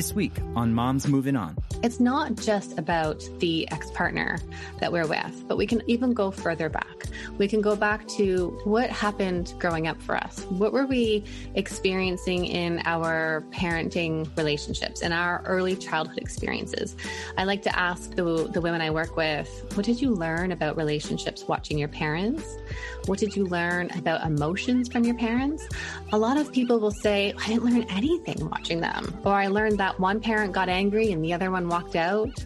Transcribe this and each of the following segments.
This week on Moms Moving On. It's not just about the ex partner that we're with, but we can even go further back. We can go back to what happened growing up for us. What were we experiencing in our parenting relationships and our early childhood experiences? I like to ask the, the women I work with, what did you learn about relationships watching your parents? What did you learn about emotions from your parents? A lot of people will say, I didn't learn anything watching them, or I learned that one parent got angry and the other one walked out,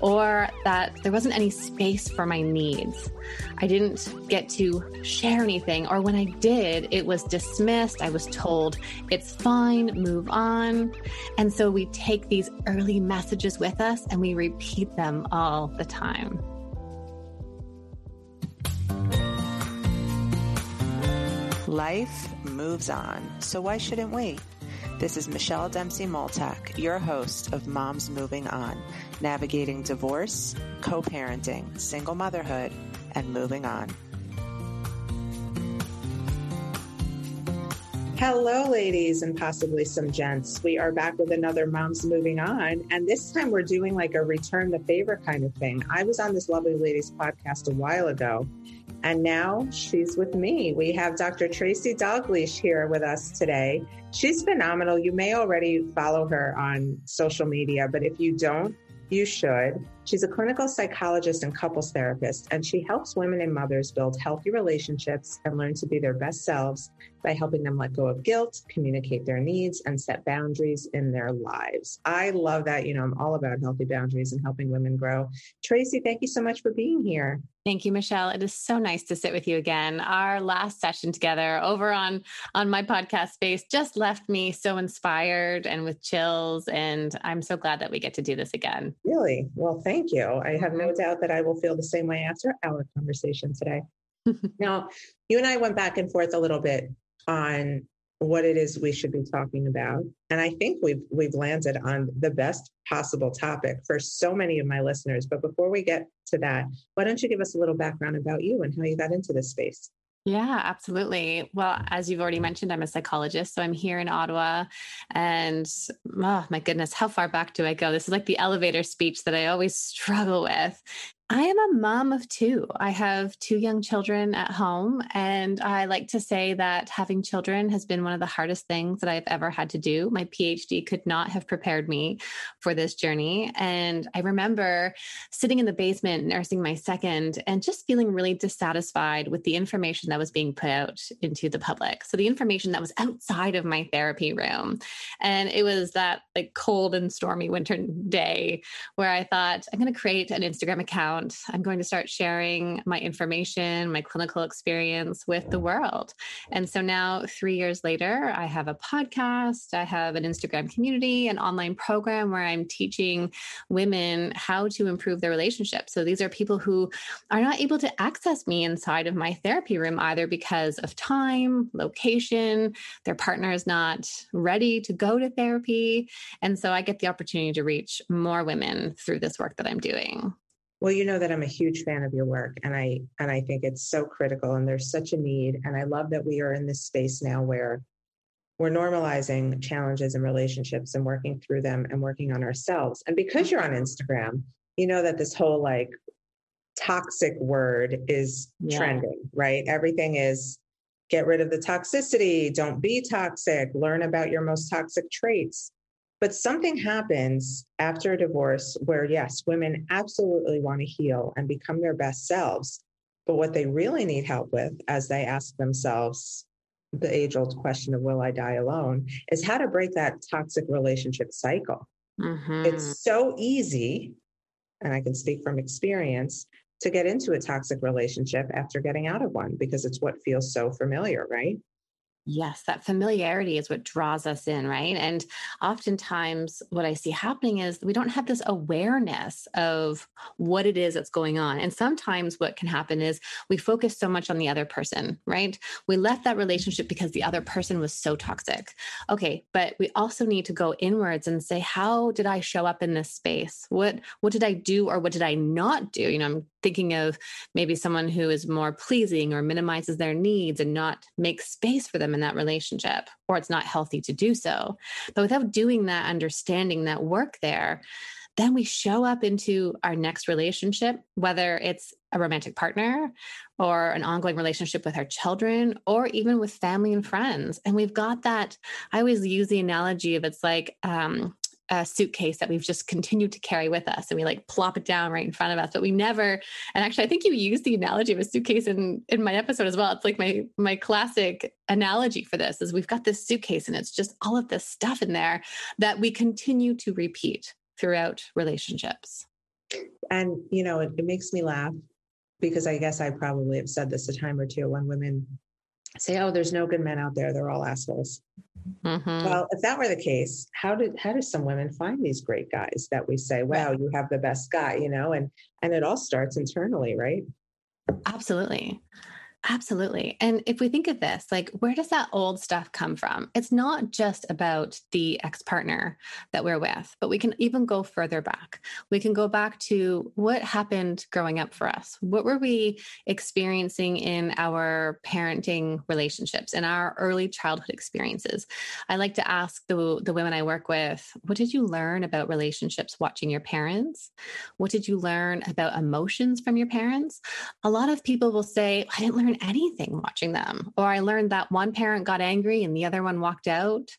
or that there wasn't any space for my needs. I didn't get to share anything, or when I did, it was dismissed. I was told, it's fine, move on. And so we take these early messages with us and we repeat them all the time. Life moves on, so why shouldn't we? This is Michelle Dempsey Multack, your host of Moms Moving On, navigating divorce, co parenting, single motherhood, and moving on. Hello, ladies, and possibly some gents. We are back with another Moms Moving On. And this time we're doing like a return the favor kind of thing. I was on this lovely ladies podcast a while ago, and now she's with me. We have Dr. Tracy Dalgleish here with us today. She's phenomenal. You may already follow her on social media, but if you don't, you should. She's a clinical psychologist and couples therapist, and she helps women and mothers build healthy relationships and learn to be their best selves by helping them let go of guilt, communicate their needs, and set boundaries in their lives. I love that. You know, I'm all about healthy boundaries and helping women grow. Tracy, thank you so much for being here. Thank you, Michelle. It is so nice to sit with you again. Our last session together over on on my podcast space just left me so inspired and with chills. And I'm so glad that we get to do this again. Really? Well, thank Thank you. I have no doubt that I will feel the same way after our conversation today. now, you and I went back and forth a little bit on what it is we should be talking about. And I think we've we've landed on the best possible topic for so many of my listeners. But before we get to that, why don't you give us a little background about you and how you got into this space? Yeah, absolutely. Well, as you've already mentioned, I'm a psychologist. So I'm here in Ottawa. And oh my goodness, how far back do I go? This is like the elevator speech that I always struggle with. I am a mom of two. I have two young children at home. And I like to say that having children has been one of the hardest things that I've ever had to do. My PhD could not have prepared me for this journey. And I remember sitting in the basement nursing my second and just feeling really dissatisfied with the information that was being put out into the public. So the information that was outside of my therapy room. And it was that like cold and stormy winter day where I thought, I'm going to create an Instagram account around I'm going to start sharing my information, my clinical experience with the world. And so now, three years later, I have a podcast, I have an Instagram community, an online program where I'm teaching women how to improve their relationships. So these are people who are not able to access me inside of my therapy room either because of time, location, their partner is not ready to go to therapy. And so I get the opportunity to reach more women through this work that I'm doing. Well, you know that I'm a huge fan of your work and I and I think it's so critical and there's such a need and I love that we are in this space now where we're normalizing challenges in relationships and working through them and working on ourselves. And because you're on Instagram, you know that this whole like toxic word is yeah. trending, right? Everything is get rid of the toxicity, don't be toxic, learn about your most toxic traits. But something happens after a divorce where, yes, women absolutely want to heal and become their best selves. But what they really need help with, as they ask themselves the age old question of, will I die alone, is how to break that toxic relationship cycle. Mm-hmm. It's so easy, and I can speak from experience, to get into a toxic relationship after getting out of one because it's what feels so familiar, right? Yes, that familiarity is what draws us in, right? And oftentimes, what I see happening is we don't have this awareness of what it is that's going on. And sometimes, what can happen is we focus so much on the other person, right? We left that relationship because the other person was so toxic. Okay, but we also need to go inwards and say, how did I show up in this space? What what did I do or what did I not do? You know, I'm thinking of maybe someone who is more pleasing or minimizes their needs and not makes space for them in that relationship, or it's not healthy to do so. But without doing that, understanding that work there, then we show up into our next relationship, whether it's a romantic partner or an ongoing relationship with our children or even with family and friends. And we've got that. I always use the analogy of it's like, um, a suitcase that we've just continued to carry with us and we like plop it down right in front of us but we never and actually i think you used the analogy of a suitcase in in my episode as well. It's like my my classic analogy for this is we've got this suitcase and it's just all of this stuff in there that we continue to repeat throughout relationships. And you know it, it makes me laugh because i guess i probably have said this a time or two when women say oh there's no good men out there they're all assholes Mm-hmm. Well, if that were the case, how did how do some women find these great guys that we say, "Wow, you have the best guy," you know? And and it all starts internally, right? Absolutely. Absolutely. And if we think of this, like, where does that old stuff come from? It's not just about the ex partner that we're with, but we can even go further back. We can go back to what happened growing up for us. What were we experiencing in our parenting relationships, in our early childhood experiences? I like to ask the, the women I work with, what did you learn about relationships watching your parents? What did you learn about emotions from your parents? A lot of people will say, I didn't learn learn anything watching them. Or I learned that one parent got angry and the other one walked out,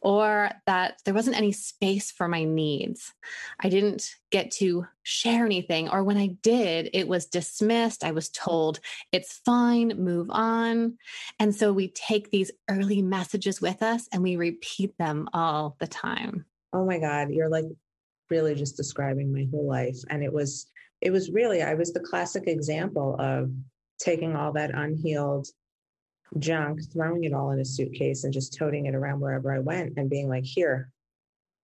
or that there wasn't any space for my needs. I didn't get to share anything. Or when I did, it was dismissed. I was told it's fine, move on. And so we take these early messages with us and we repeat them all the time. Oh my God, you're like really just describing my whole life. And it was, it was really, I was the classic example of taking all that unhealed junk, throwing it all in a suitcase and just toting it around wherever I went and being like, here,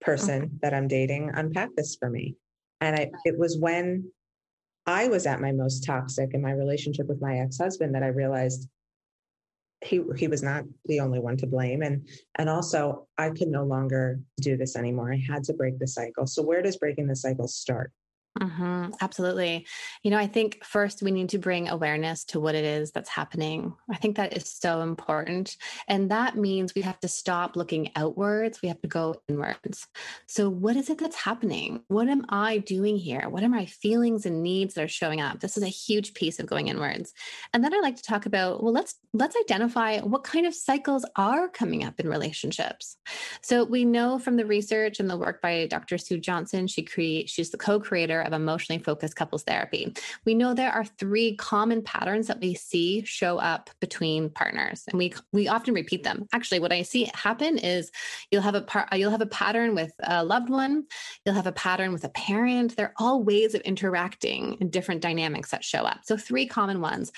person mm-hmm. that I'm dating, unpack this for me. And I, it was when I was at my most toxic in my relationship with my ex-husband that I realized he he was not the only one to blame and and also I could no longer do this anymore. I had to break the cycle. So where does breaking the cycle start? Mm-hmm, absolutely. You know, I think first we need to bring awareness to what it is that's happening. I think that is so important. And that means we have to stop looking outwards. We have to go inwards. So, what is it that's happening? What am I doing here? What are my feelings and needs that are showing up? This is a huge piece of going inwards. And then I like to talk about, well, let's let's identify what kind of cycles are coming up in relationships. So we know from the research and the work by Dr. Sue Johnson, she create she's the co-creator of emotionally focused couples therapy. We know there are three common patterns that we see show up between partners, and we we often repeat them. Actually, what I see happen is you'll have a par- you'll have a pattern with a loved one, you'll have a pattern with a parent. They're all ways of interacting in different dynamics that show up. So three common ones.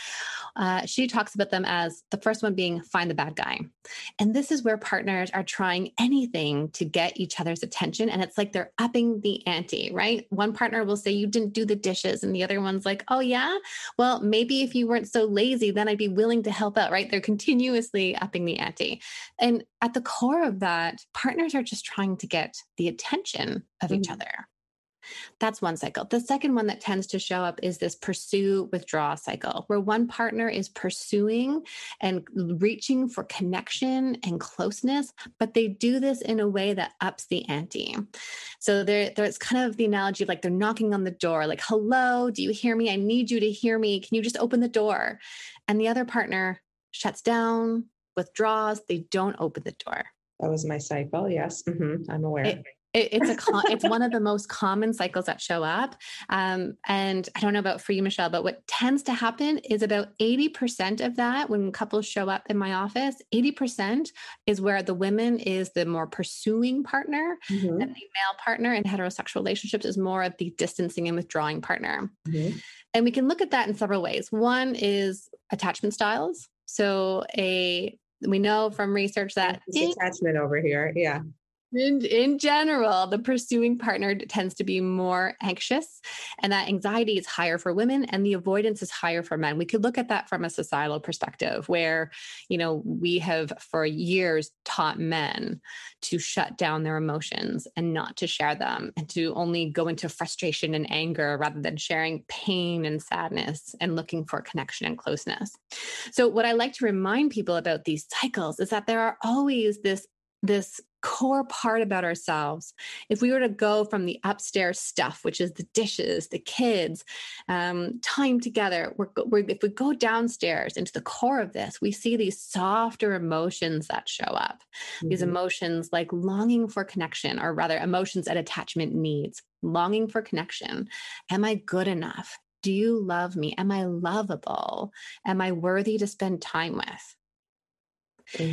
Uh, she talks about them as the first one being find the bad guy, and this is where partners are trying anything to get each other's attention, and it's like they're upping the ante. Right, one partner will will say you didn't do the dishes and the other one's like oh yeah? Well maybe if you weren't so lazy then i'd be willing to help out right? They're continuously upping the ante. And at the core of that partners are just trying to get the attention of mm-hmm. each other that's one cycle. The second one that tends to show up is this pursue withdraw cycle, where one partner is pursuing and reaching for connection and closeness, but they do this in a way that ups the ante. So there, there's kind of the analogy of like they're knocking on the door, like, hello, do you hear me? I need you to hear me. Can you just open the door? And the other partner shuts down, withdraws, they don't open the door. That was my cycle. Yes. Mm-hmm. I'm aware. It, it, it's a it's one of the most common cycles that show up. Um, and I don't know about for you, Michelle, but what tends to happen is about 80% of that when couples show up in my office, 80% is where the women is the more pursuing partner mm-hmm. and the male partner in heterosexual relationships is more of the distancing and withdrawing partner. Mm-hmm. And we can look at that in several ways. One is attachment styles. So a we know from research that attachment over here. Yeah in, in general, the pursuing partner tends to be more anxious, and that anxiety is higher for women, and the avoidance is higher for men. We could look at that from a societal perspective, where you know we have for years taught men to shut down their emotions and not to share them, and to only go into frustration and anger rather than sharing pain and sadness and looking for connection and closeness. So, what I like to remind people about these cycles is that there are always this this core part about ourselves. If we were to go from the upstairs stuff, which is the dishes, the kids, um, time together, we're, we're, if we go downstairs into the core of this, we see these softer emotions that show up. Mm-hmm. These emotions like longing for connection, or rather, emotions and attachment needs, longing for connection. Am I good enough? Do you love me? Am I lovable? Am I worthy to spend time with?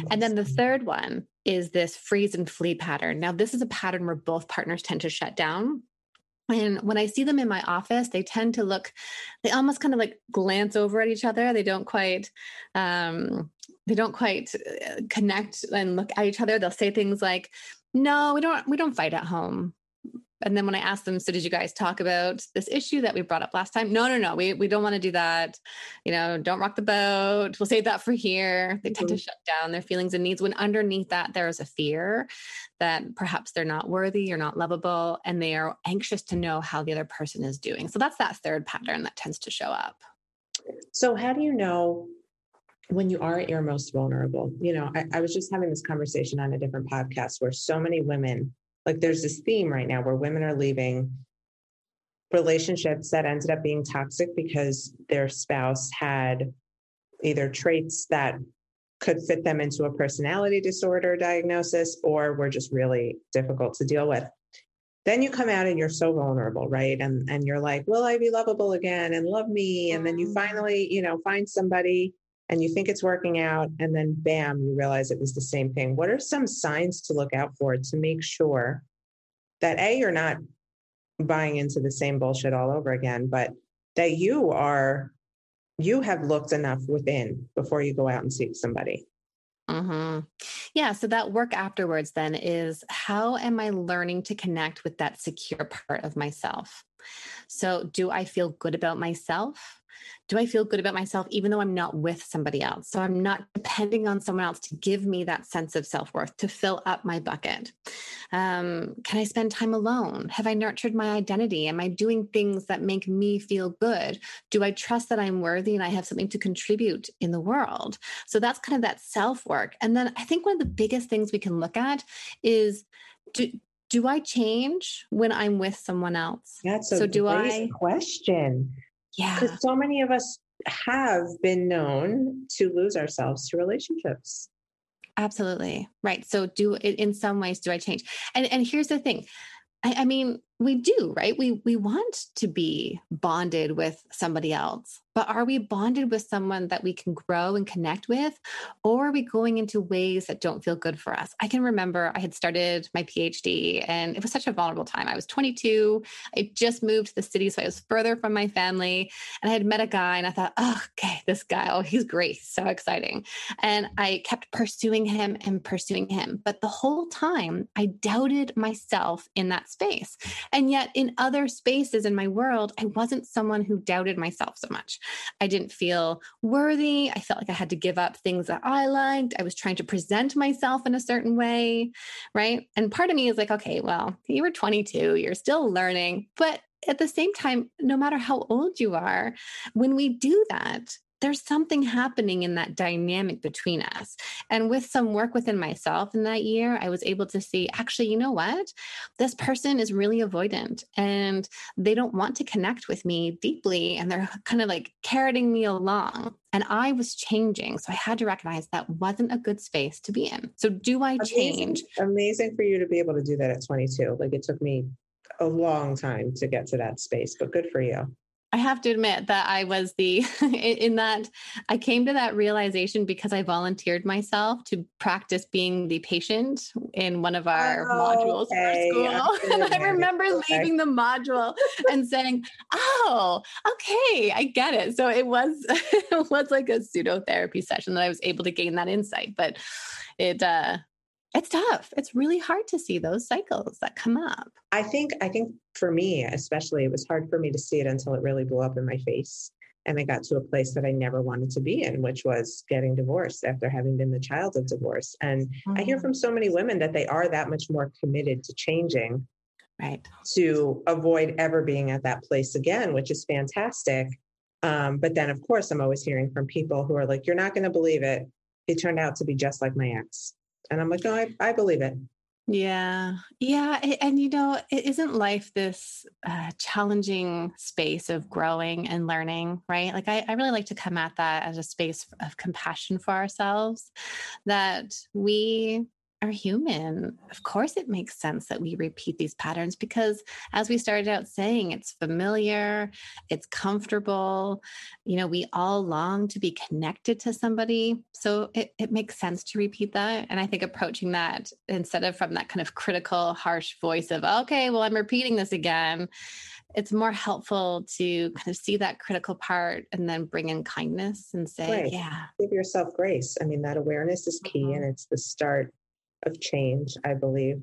And then the third one is this freeze and flee pattern. Now, this is a pattern where both partners tend to shut down. And when I see them in my office, they tend to look, they almost kind of like glance over at each other. They don't quite, um, they don't quite uh, connect and look at each other. They'll say things like, no, we don't, we don't fight at home and then when I asked them, so did you guys talk about this issue that we brought up last time? No, no, no. We we don't want to do that. You know, don't rock the boat. We'll save that for here. They tend mm-hmm. to shut down their feelings and needs when underneath that there is a fear that perhaps they're not worthy or not lovable and they are anxious to know how the other person is doing. So that's that third pattern that tends to show up. So how do you know when you are at your most vulnerable? You know, I, I was just having this conversation on a different podcast where so many women like there's this theme right now where women are leaving relationships that ended up being toxic because their spouse had either traits that could fit them into a personality disorder diagnosis or were just really difficult to deal with. Then you come out and you're so vulnerable right? And and you're like will i be lovable again? And love me. And then you mm. finally you know find somebody and you think it's working out and then bam you realize it was the same thing what are some signs to look out for to make sure that a you're not buying into the same bullshit all over again but that you are you have looked enough within before you go out and seek somebody Mm-hmm. Yeah. So that work afterwards then is how am I learning to connect with that secure part of myself? So, do I feel good about myself? Do I feel good about myself even though I'm not with somebody else? So I'm not depending on someone else to give me that sense of self worth, to fill up my bucket. Um, can I spend time alone? Have I nurtured my identity? Am I doing things that make me feel good? Do I trust that I'm worthy and I have something to contribute in the world? So that's kind of that self work. And then I think one of the biggest things we can look at is do, do I change when I'm with someone else? That's a so do I question. Yeah. Because so many of us have been known to lose ourselves to relationships. Absolutely. Right. So do in some ways do I change? And and here's the thing. I, I mean, we do, right? We we want to be bonded with somebody else, but are we bonded with someone that we can grow and connect with, or are we going into ways that don't feel good for us? I can remember I had started my PhD, and it was such a vulnerable time. I was 22. I just moved to the city, so I was further from my family, and I had met a guy, and I thought, oh, okay, this guy, oh, he's great, so exciting, and I kept pursuing him and pursuing him, but the whole time I doubted myself in that space. And yet, in other spaces in my world, I wasn't someone who doubted myself so much. I didn't feel worthy. I felt like I had to give up things that I liked. I was trying to present myself in a certain way. Right. And part of me is like, okay, well, you were 22, you're still learning. But at the same time, no matter how old you are, when we do that, there's something happening in that dynamic between us. And with some work within myself in that year, I was able to see actually, you know what? This person is really avoidant and they don't want to connect with me deeply. And they're kind of like carroting me along. And I was changing. So I had to recognize that wasn't a good space to be in. So, do I change? Amazing, amazing for you to be able to do that at 22. Like it took me a long time to get to that space, but good for you. I have to admit that I was the in that I came to that realization because I volunteered myself to practice being the patient in one of our oh, modules okay. for school. and I remember leaving the module and saying, "Oh, okay, I get it." So it was it was like a pseudo therapy session that I was able to gain that insight, but it uh it's tough. It's really hard to see those cycles that come up. I think I think for me especially it was hard for me to see it until it really blew up in my face and I got to a place that I never wanted to be in, which was getting divorced after having been the child of divorce. And mm-hmm. I hear mm. from so many women that they are that much more committed to changing right to avoid ever being at that place again which is fantastic um, but then of course i'm always hearing from people who are like you're not going to believe it it turned out to be just like my ex and i'm like no i, I believe it yeah. Yeah. And, you know, isn't life this uh, challenging space of growing and learning, right? Like, I, I really like to come at that as a space of compassion for ourselves, that we are human. Of course, it makes sense that we repeat these patterns because, as we started out saying, it's familiar, it's comfortable. You know, we all long to be connected to somebody. So it, it makes sense to repeat that. And I think approaching that instead of from that kind of critical, harsh voice of, okay, well, I'm repeating this again, it's more helpful to kind of see that critical part and then bring in kindness and say, right. yeah. Give yourself grace. I mean, that awareness is key mm-hmm. and it's the start of change, I believe.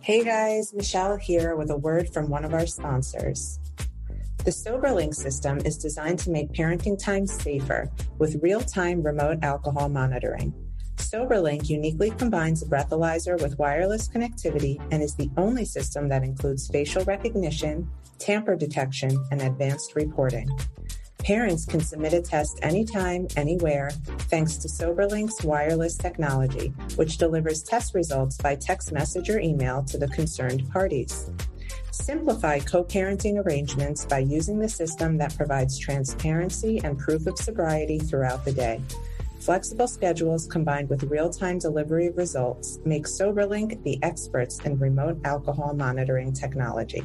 Hey guys, Michelle here with a word from one of our sponsors. The SoberLink system is designed to make parenting time safer with real time remote alcohol monitoring. SoberLink uniquely combines a breathalyzer with wireless connectivity and is the only system that includes facial recognition, tamper detection, and advanced reporting. Parents can submit a test anytime, anywhere, thanks to SoberLink's wireless technology, which delivers test results by text message or email to the concerned parties. Simplify co parenting arrangements by using the system that provides transparency and proof of sobriety throughout the day. Flexible schedules combined with real time delivery results make SoberLink the experts in remote alcohol monitoring technology.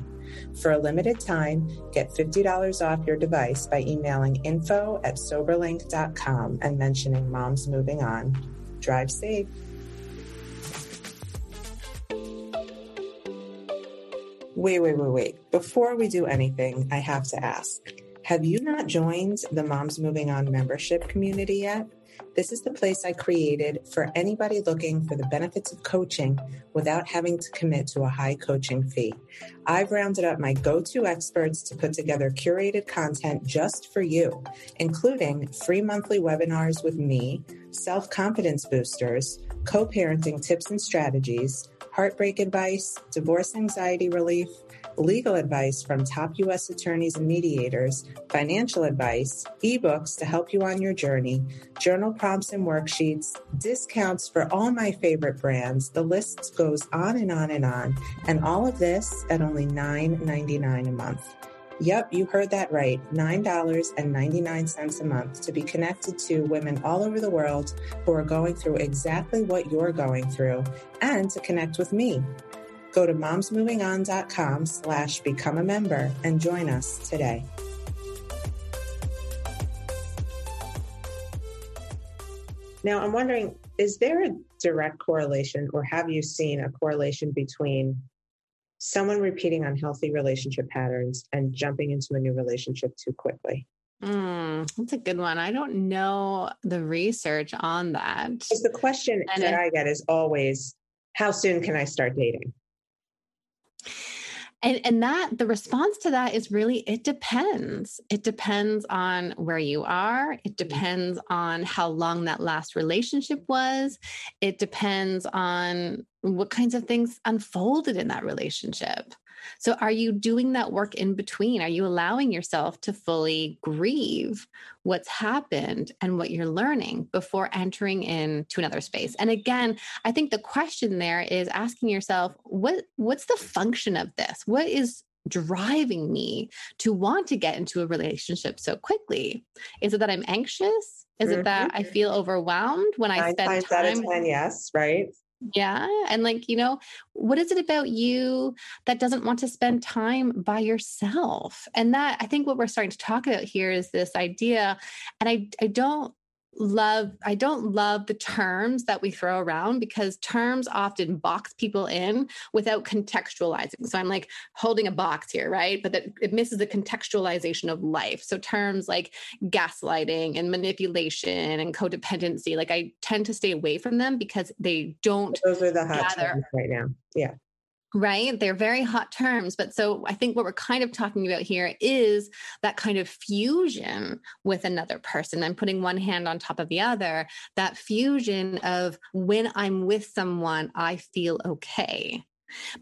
For a limited time, get $50 off your device by emailing info at soberlink.com and mentioning Mom's Moving On. Drive safe. Wait, wait, wait, wait. Before we do anything, I have to ask Have you not joined the Moms Moving On membership community yet? This is the place I created for anybody looking for the benefits of coaching without having to commit to a high coaching fee. I've rounded up my go to experts to put together curated content just for you, including free monthly webinars with me, self confidence boosters, co parenting tips and strategies, heartbreak advice, divorce anxiety relief legal advice from top U.S. attorneys and mediators, financial advice, ebooks to help you on your journey, journal prompts and worksheets, discounts for all my favorite brands. The list goes on and on and on. And all of this at only $9.99 a month. Yep, you heard that right. $9.99 a month to be connected to women all over the world who are going through exactly what you're going through and to connect with me. Go to momsmovingon.com slash become a member and join us today. Now, I'm wondering, is there a direct correlation or have you seen a correlation between someone repeating unhealthy relationship patterns and jumping into a new relationship too quickly? Mm, that's a good one. I don't know the research on that. Because the question and that it, I get is always, how soon can I start dating? And, and that the response to that is really it depends. It depends on where you are. It mm-hmm. depends on how long that last relationship was. It depends on what kinds of things unfolded in that relationship. So, are you doing that work in between? Are you allowing yourself to fully grieve what's happened and what you're learning before entering into another space? And again, I think the question there is asking yourself, what what's the function of this? What is driving me to want to get into a relationship so quickly? Is it that I'm anxious? Is mm-hmm. it that I feel overwhelmed when I spend time? 10, yes, right. Yeah. And like, you know, what is it about you that doesn't want to spend time by yourself? And that I think what we're starting to talk about here is this idea. And I, I don't love I don't love the terms that we throw around because terms often box people in without contextualizing. So I'm like holding a box here, right? But that it misses the contextualization of life. So terms like gaslighting and manipulation and codependency, like I tend to stay away from them because they don't Those are the hot gather. right now. Yeah right? They're very hot terms. But so I think what we're kind of talking about here is that kind of fusion with another person. I'm putting one hand on top of the other, that fusion of when I'm with someone, I feel okay.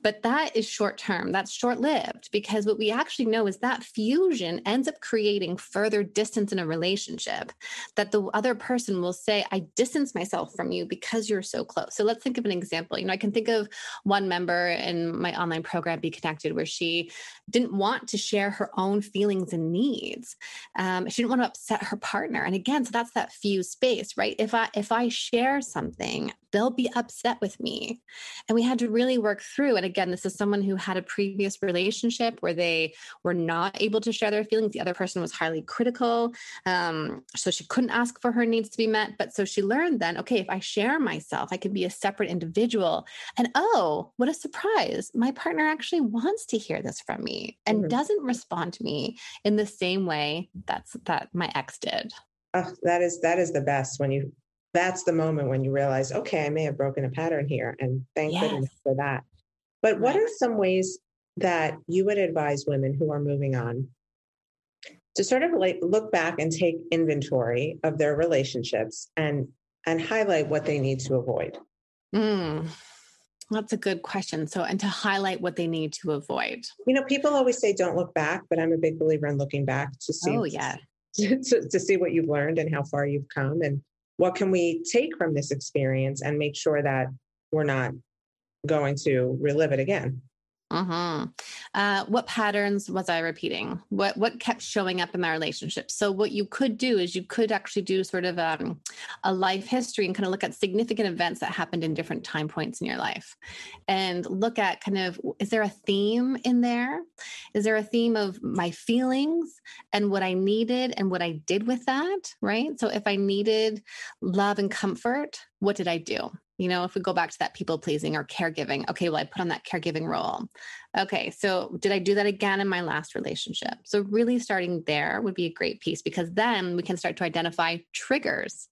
But that is short term, that's short lived, because what we actually know is that fusion ends up creating further distance in a relationship. That the other person will say, I distance myself from you because you're so close. So let's think of an example. You know, I can think of one member in my online program, Be Connected, where she didn't want to share her own feelings and needs. Um, she didn't want to upset her partner. And again, so that's that fuse space, right? If I if I share something, they'll be upset with me. And we had to really work through. And again, this is someone who had a previous relationship where they were not able to share their feelings. The other person was highly critical. Um, so she couldn't ask for her needs to be met. But so she learned then, okay, if I share myself, I can be a separate individual. And oh, what a surprise. My partner actually wants to hear this from me and mm-hmm. doesn't respond to me in the same way that's that my ex did. Oh, that is that is the best when you that's the moment when you realize, okay, I may have broken a pattern here. And thank yes. goodness for that. But what are some ways that you would advise women who are moving on to sort of like look back and take inventory of their relationships and and highlight what they need to avoid? Mm, that's a good question. So, and to highlight what they need to avoid. You know, people always say don't look back, but I'm a big believer in looking back to see. Oh, yeah. To, to see what you've learned and how far you've come and what can we take from this experience and make sure that we're not going to relive it again uh-huh. Uh, what patterns was I repeating? What what kept showing up in my relationship? So what you could do is you could actually do sort of um, a life history and kind of look at significant events that happened in different time points in your life, and look at kind of is there a theme in there? Is there a theme of my feelings and what I needed and what I did with that? Right. So if I needed love and comfort, what did I do? You know, if we go back to that people pleasing or caregiving, okay, well, I put on that caregiving role. Okay, so did I do that again in my last relationship? So, really starting there would be a great piece because then we can start to identify triggers.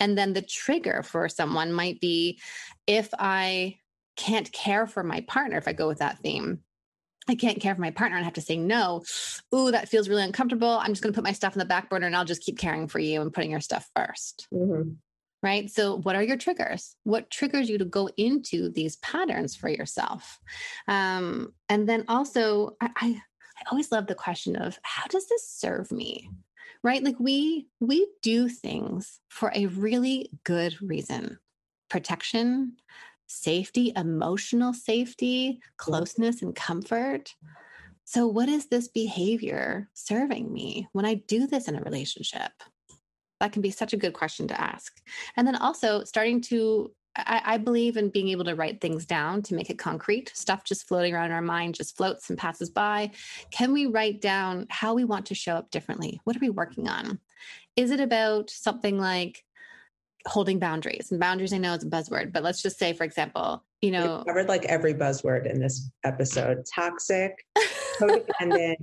And then the trigger for someone might be if I can't care for my partner, if I go with that theme, I can't care for my partner and have to say no. Ooh, that feels really uncomfortable. I'm just going to put my stuff in the back burner and I'll just keep caring for you and putting your stuff 1st mm-hmm right? So, what are your triggers? What triggers you to go into these patterns for yourself? Um, and then also, I, I, I always love the question of how does this serve me? Right? Like we we do things for a really good reason. Protection, safety, emotional safety, closeness and comfort. So, what is this behavior serving me when I do this in a relationship? That can be such a good question to ask. And then also starting to I, I, believe in being able to write things down to make it concrete. Stuff just floating around in our mind just floats and passes by. Can we write down how we want to show up differently? What are we working on? Is it about something like holding boundaries? And boundaries, I know it's a buzzword, but let's just say, for example, you know, We've covered like every buzzword in this episode: toxic, codependent,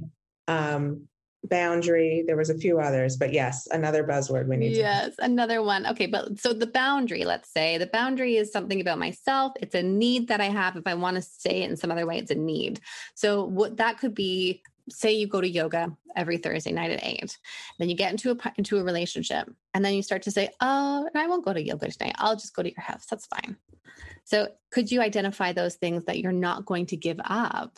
um, boundary there was a few others but yes another buzzword we need yes another one. Okay but so the boundary let's say the boundary is something about myself. It's a need that i have if i want to say it in some other way it's a need. So what that could be say you go to yoga every thursday night at eight then you get into a into a relationship and then you start to say oh i won't go to yoga tonight i'll just go to your house. That's fine. So could you identify those things that you're not going to give up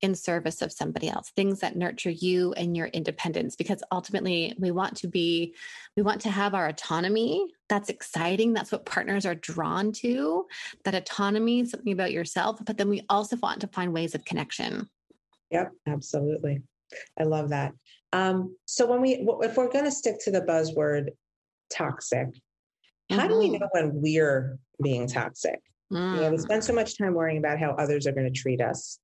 in service of somebody else things that nurture you and your independence because ultimately we want to be we want to have our autonomy that's exciting that's what partners are drawn to that autonomy something about yourself but then we also want to find ways of connection yep absolutely i love that um, so when we if we're going to stick to the buzzword toxic how mm-hmm. do we mm-hmm. know when we're being toxic mm. you know we mm. spend so much time worrying about how others are going to treat us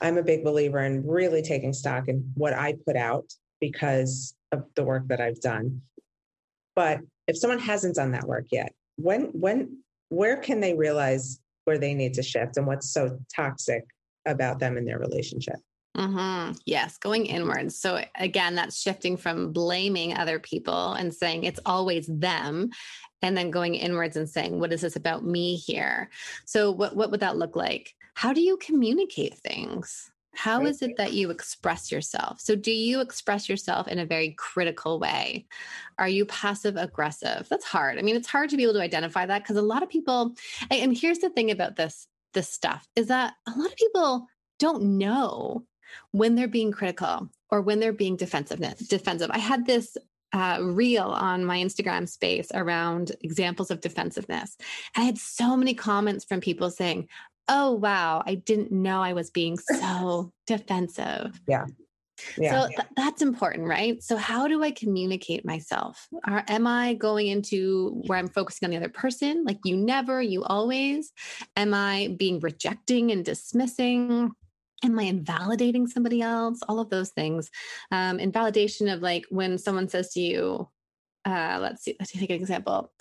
I'm a big believer in really taking stock in what I put out because of the work that I've done. But if someone hasn't done that work yet, when when where can they realize where they need to shift and what's so toxic about them in their relationship? Mm-hmm. Yes, going inwards. So again, that's shifting from blaming other people and saying it's always them, and then going inwards and saying, "What is this about me here?" So what what would that look like? How do you communicate things? How is it that you express yourself? So, do you express yourself in a very critical way? Are you passive aggressive? That's hard. I mean, it's hard to be able to identify that because a lot of people, and here's the thing about this this stuff is that a lot of people don't know when they're being critical or when they're being defensive. Defensive. I had this uh, reel on my Instagram space around examples of defensiveness. And I had so many comments from people saying, Oh, wow, I didn't know I was being so defensive. Yeah. Yeah. So th- that's important, right? So how do I communicate myself? Are, am I going into where I'm focusing on the other person, like you never, you always? Am I being rejecting and dismissing? am i invalidating somebody else all of those things um invalidation of like when someone says to you uh let's see let's take an example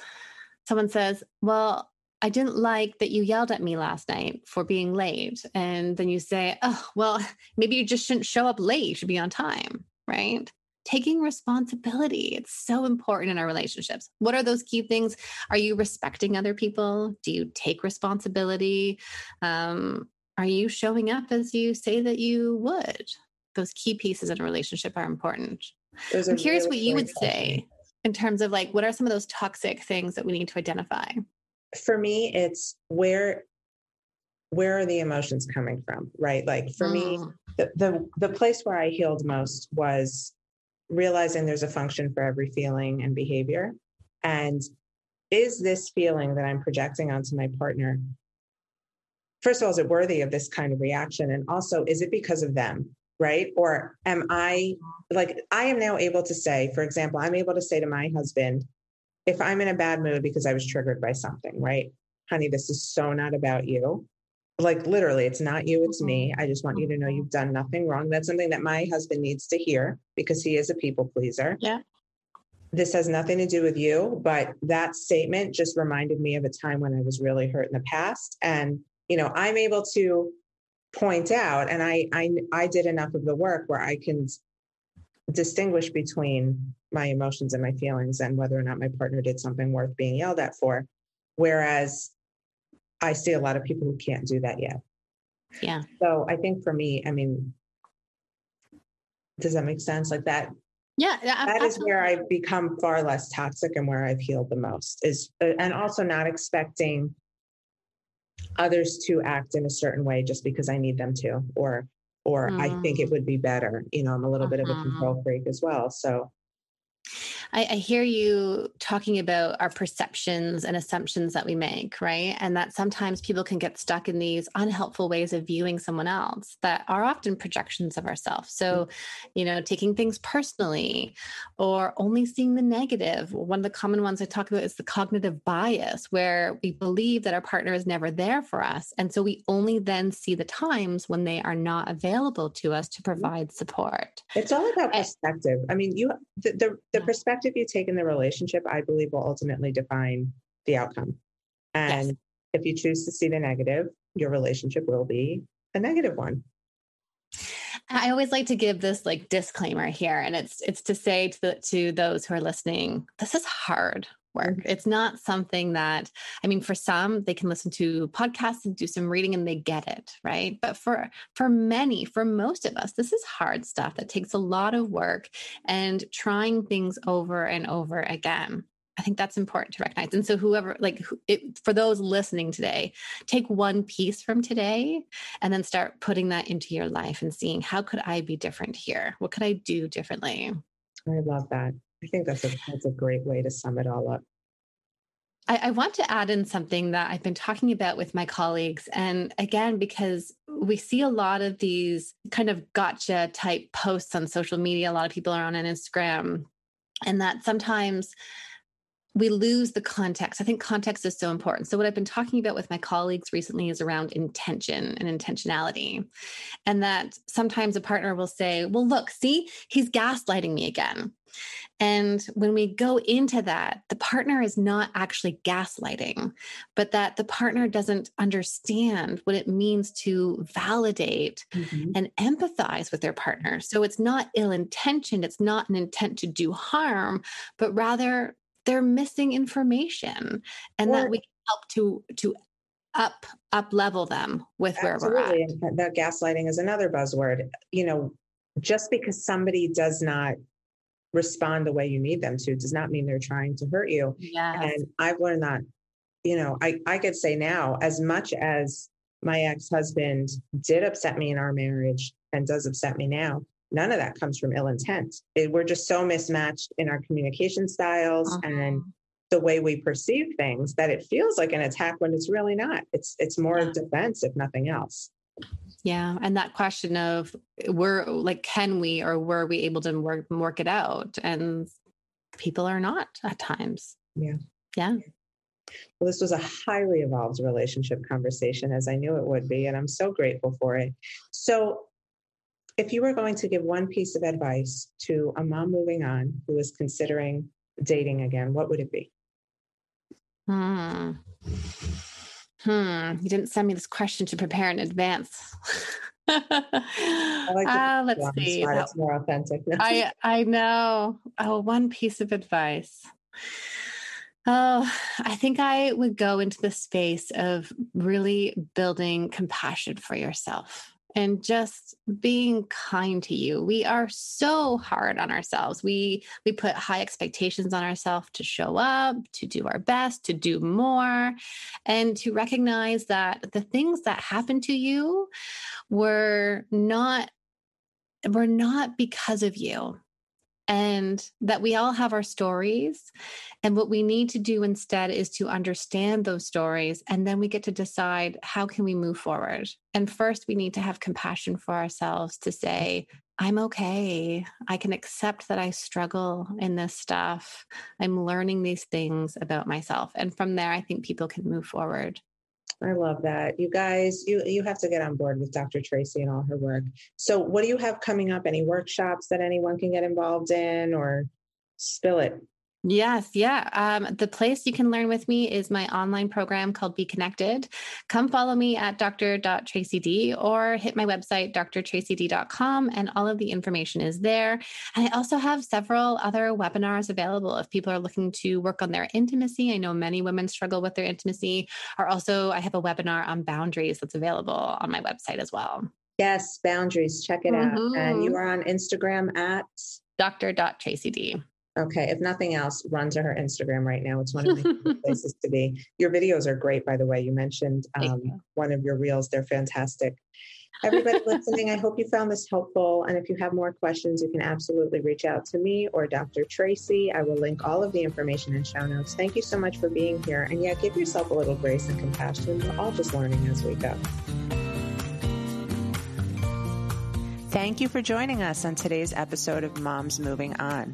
someone says well i didn't like that you yelled at me last night for being late and then you say oh well maybe you just shouldn't show up late you should be on time right taking responsibility it's so important in our relationships what are those key things are you respecting other people do you take responsibility um, are you showing up as you say that you would? Those key pieces in a relationship are important. I'm curious really what you would say in terms of like what are some of those toxic things that we need to identify? For me, it's where where are the emotions coming from, right? Like for mm. me, the, the the place where I healed most was realizing there's a function for every feeling and behavior. And is this feeling that I'm projecting onto my partner first of all, is it worthy of this kind of reaction? And also, is it because of them? Right. Or am I like, I am now able to say, for example, I'm able to say to my husband, if I'm in a bad mood because I was triggered by something, right? Honey, this is so not about you. Like literally, it's not you, it's me. Mm-hmm. I just want you to know you've mm-hmm. done nothing wrong. That's something that my husband needs to hear because he is a people pleaser. Yeah this has nothing to do with you, but that statement just reminded me of a time when I was really hurt in the past. And you know i'm able to point out and I, I i did enough of the work where i can distinguish between my emotions and my feelings and whether or not my partner did something worth being yelled at for. Whereas i see a lot of people who can't do that yet. Yeah. So i think for me i mean does that make sense? Like that yeah, that is where I've become far less toxic and where I've healed the most is, uh, and also not expecting others to act in a certain way just because I need them to, or or mm. I think it mm. would be better. You know, I'm a little uh-huh. bit of a control mm-hmm. freak as well. So I, I, hear you talking about our perceptions and assumptions that we make, right? And that sometimes people can get stuck in these unhelpful ways of viewing someone else that are often projections of ourselves. So, mm-hmm. you know, taking things personally or only seeing the negative. One of the common ones I talk about is the cognitive bias, where we believe that our partner is never there for us. And so we only then see the times when they are not available to us to mm-hmm. provide support. It's all about perspective. I mean, you the, the, the perspective perspective you take in the relationship, I believe, will ultimately define the outcome. And yes. if you choose to see the negative, your relationship will be a negative one. I always like to give this like disclaimer here, and it's it's to say to the, to those who are listening, this is hard work. Mm-hmm. It's not something that, I mean, for some, they can listen to podcasts and do some reading and they get it, right? But for for many, for most of us, this is hard stuff that takes a lot of work and trying things over and over again. I think that's important to recognize. And so, whoever, like, it, for those listening today, take one piece from today and then start putting that into your life and seeing how could I be different here? What could I do differently? I love that. I think that's a that's a great way to sum it all up. I, I, want to add in something that I've been talking about with my colleagues. And again, because we see a lot of these kind of gotcha type posts on social media, a lot of people are on an Instagram, and that sometimes we lose the context. I think context is so important. So, what I've been talking about with my colleagues recently is around intention and intentionality. And that sometimes a partner will say, Well, look, see, he's gaslighting me again. And when we go into that, the partner is not actually gaslighting, but that the partner doesn't understand what it means to validate mm-hmm. and empathize with their partner. So it's not ill intentioned, it's not an intent to do harm, but rather they're missing information and that we help to to up up level them with where Absolutely. we're at. That gaslighting is another buzzword. You know, just because somebody does not respond the way you need them to does not mean they're trying to hurt you. And I've learned that, you know, I, I could say now, as much as my ex-husband did upset me in our marriage and does upset me now, none of that comes from ill intent. It, we're just so mismatched in our communication styles uh-huh. and the way we perceive things that it feels like an attack when it's really not. It's it's more yeah. defense if nothing else. Yeah, and that question of were like can we or were we able to work work it out and people are not at times. Yeah. Yeah. Well, this was a highly evolved relationship conversation, as I knew it would be, and I'm so grateful for it. So, if you were going to give one piece of advice to a mom moving on who is considering dating again, what would it be? Hmm. Hmm. You didn't send me this question to prepare in advance. like uh, let's see. That, it's more authentic. I I know. Oh, one piece of advice. Oh, I think I would go into the space of really building compassion for yourself and just being kind to you. We are so hard on ourselves. We we put high expectations on ourselves to show up, to do our best, to do more, and to recognize that the things that happened to you were not were not because of you and that we all have our stories. And what we need to do instead is to understand those stories. And then we get to decide how can we move forward. And first, we need to have compassion for ourselves to say, I'm okay. I can accept that I struggle in this stuff. I'm learning these things about myself. And from there, I think people can move forward. I love that. You guys, you you have to get on board with Dr. Tracy and all her work. So what do you have coming up? Any workshops that anyone can get involved in or spill it? Yes, yeah. Um, the place you can learn with me is my online program called Be Connected. Come follow me at dr.tracyd or hit my website, drtracyd.com, and all of the information is there. And I also have several other webinars available if people are looking to work on their intimacy. I know many women struggle with their intimacy. Or also, I have a webinar on boundaries that's available on my website as well. Yes, boundaries. Check it mm-hmm. out. And you mm-hmm. are on Instagram at dr.tracyd. Okay. If nothing else, run to her Instagram right now. It's one of my places to be. Your videos are great, by the way. You mentioned um, you. one of your reels. They're fantastic. Everybody listening, I hope you found this helpful. And if you have more questions, you can absolutely reach out to me or Dr. Tracy. I will link all of the information in show notes. Thank you so much for being here. And yeah, give yourself a little grace and compassion. We're all just learning as we go. Thank you for joining us on today's episode of Moms Moving On.